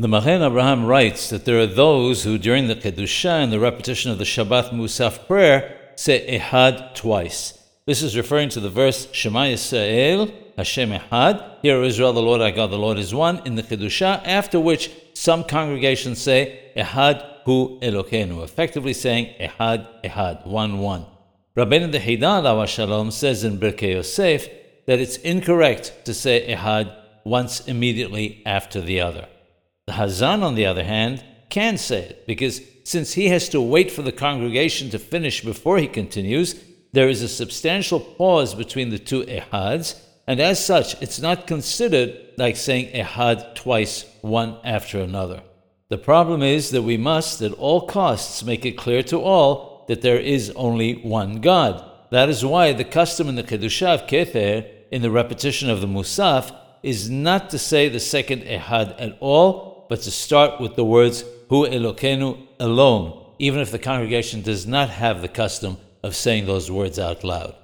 The Magen Abraham writes that there are those who, during the Kedusha and the repetition of the Shabbat Musaf prayer, say Ehad twice. This is referring to the verse Shema Yisrael, Hashem Ehad. Hear Israel, the Lord our God, the Lord is one, in the Kedusha, after which some congregations say Ehad Hu Elokeinu, effectively saying Ehad Ehad, one one. Rabbeinu Dehida Alav Shalom says in Birkei Yosef that it's incorrect to say Ehad once immediately after the other. The Hazan, on the other hand, can say it, because since he has to wait for the congregation to finish before he continues, there is a substantial pause between the two ehads, and as such, it's not considered like saying ehad twice, one after another. The problem is that we must, at all costs, make it clear to all that there is only one God. That is why the custom in the Kedusha of Kether, in the repetition of the Musaf, is not to say the second ehad at all, but to start with the words Hu Elokenu alone, even if the congregation does not have the custom of saying those words out loud.